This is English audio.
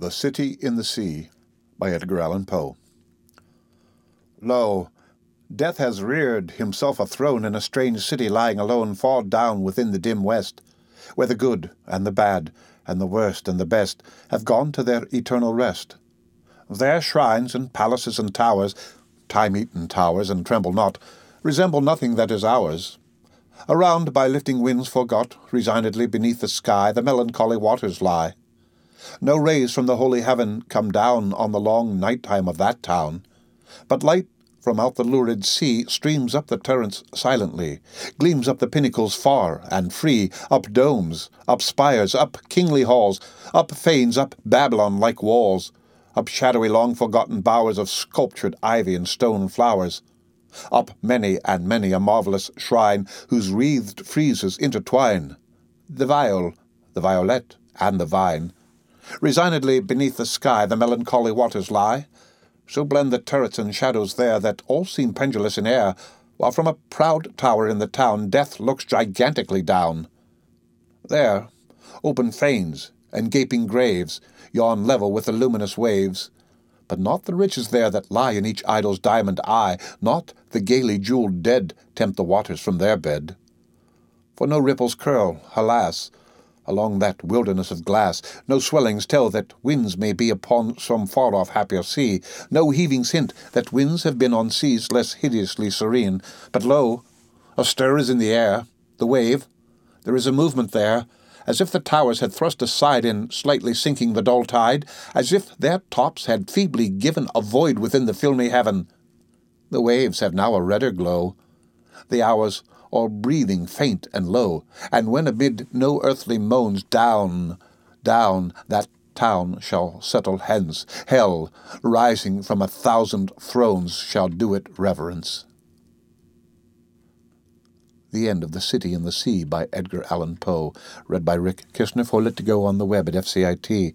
The City in the Sea by Edgar Allan Poe. Lo, death has reared himself a throne in a strange city lying alone far down within the dim west, where the good and the bad, and the worst and the best, have gone to their eternal rest. Their shrines and palaces and towers, time-eaten towers and tremble not, resemble nothing that is ours. Around by lifting winds forgot, resignedly beneath the sky the melancholy waters lie. No rays from the holy heaven come down on the long night time of that town, but light from out the lurid sea streams up the turrets silently, gleams up the pinnacles far and free, up domes, up spires, up kingly halls, up fanes, up Babylon-like walls, up shadowy long-forgotten bowers of sculptured ivy and stone flowers, up many and many a marvellous shrine whose wreathed friezes intertwine, the viol, the violet, and the vine, Resignedly beneath the sky the melancholy waters lie. So blend the turrets and shadows there that all seem pendulous in air, while from a proud tower in the town death looks gigantically down. There, open fanes and gaping graves yawn level with the luminous waves, but not the riches there that lie in each idol's diamond eye, not the gaily jewelled dead tempt the waters from their bed. For no ripples curl, alas, along that wilderness of glass. No swellings tell that winds may be upon some far off happier sea. No heavings hint that winds have been on seas less hideously serene. But lo, a stir is in the air, the wave. There is a movement there, as if the towers had thrust aside in slightly sinking the dull tide, as if their tops had feebly given a void within the filmy heaven. The waves have now a redder glow. The hours or breathing faint and low, and when amid no earthly moans down, down that town shall settle hence, hell, rising from a thousand thrones, shall do it reverence. The End of the City in the Sea by Edgar Allan Poe, read by Rick Kishner for Lit to Go on the web at fcit.usf.edu.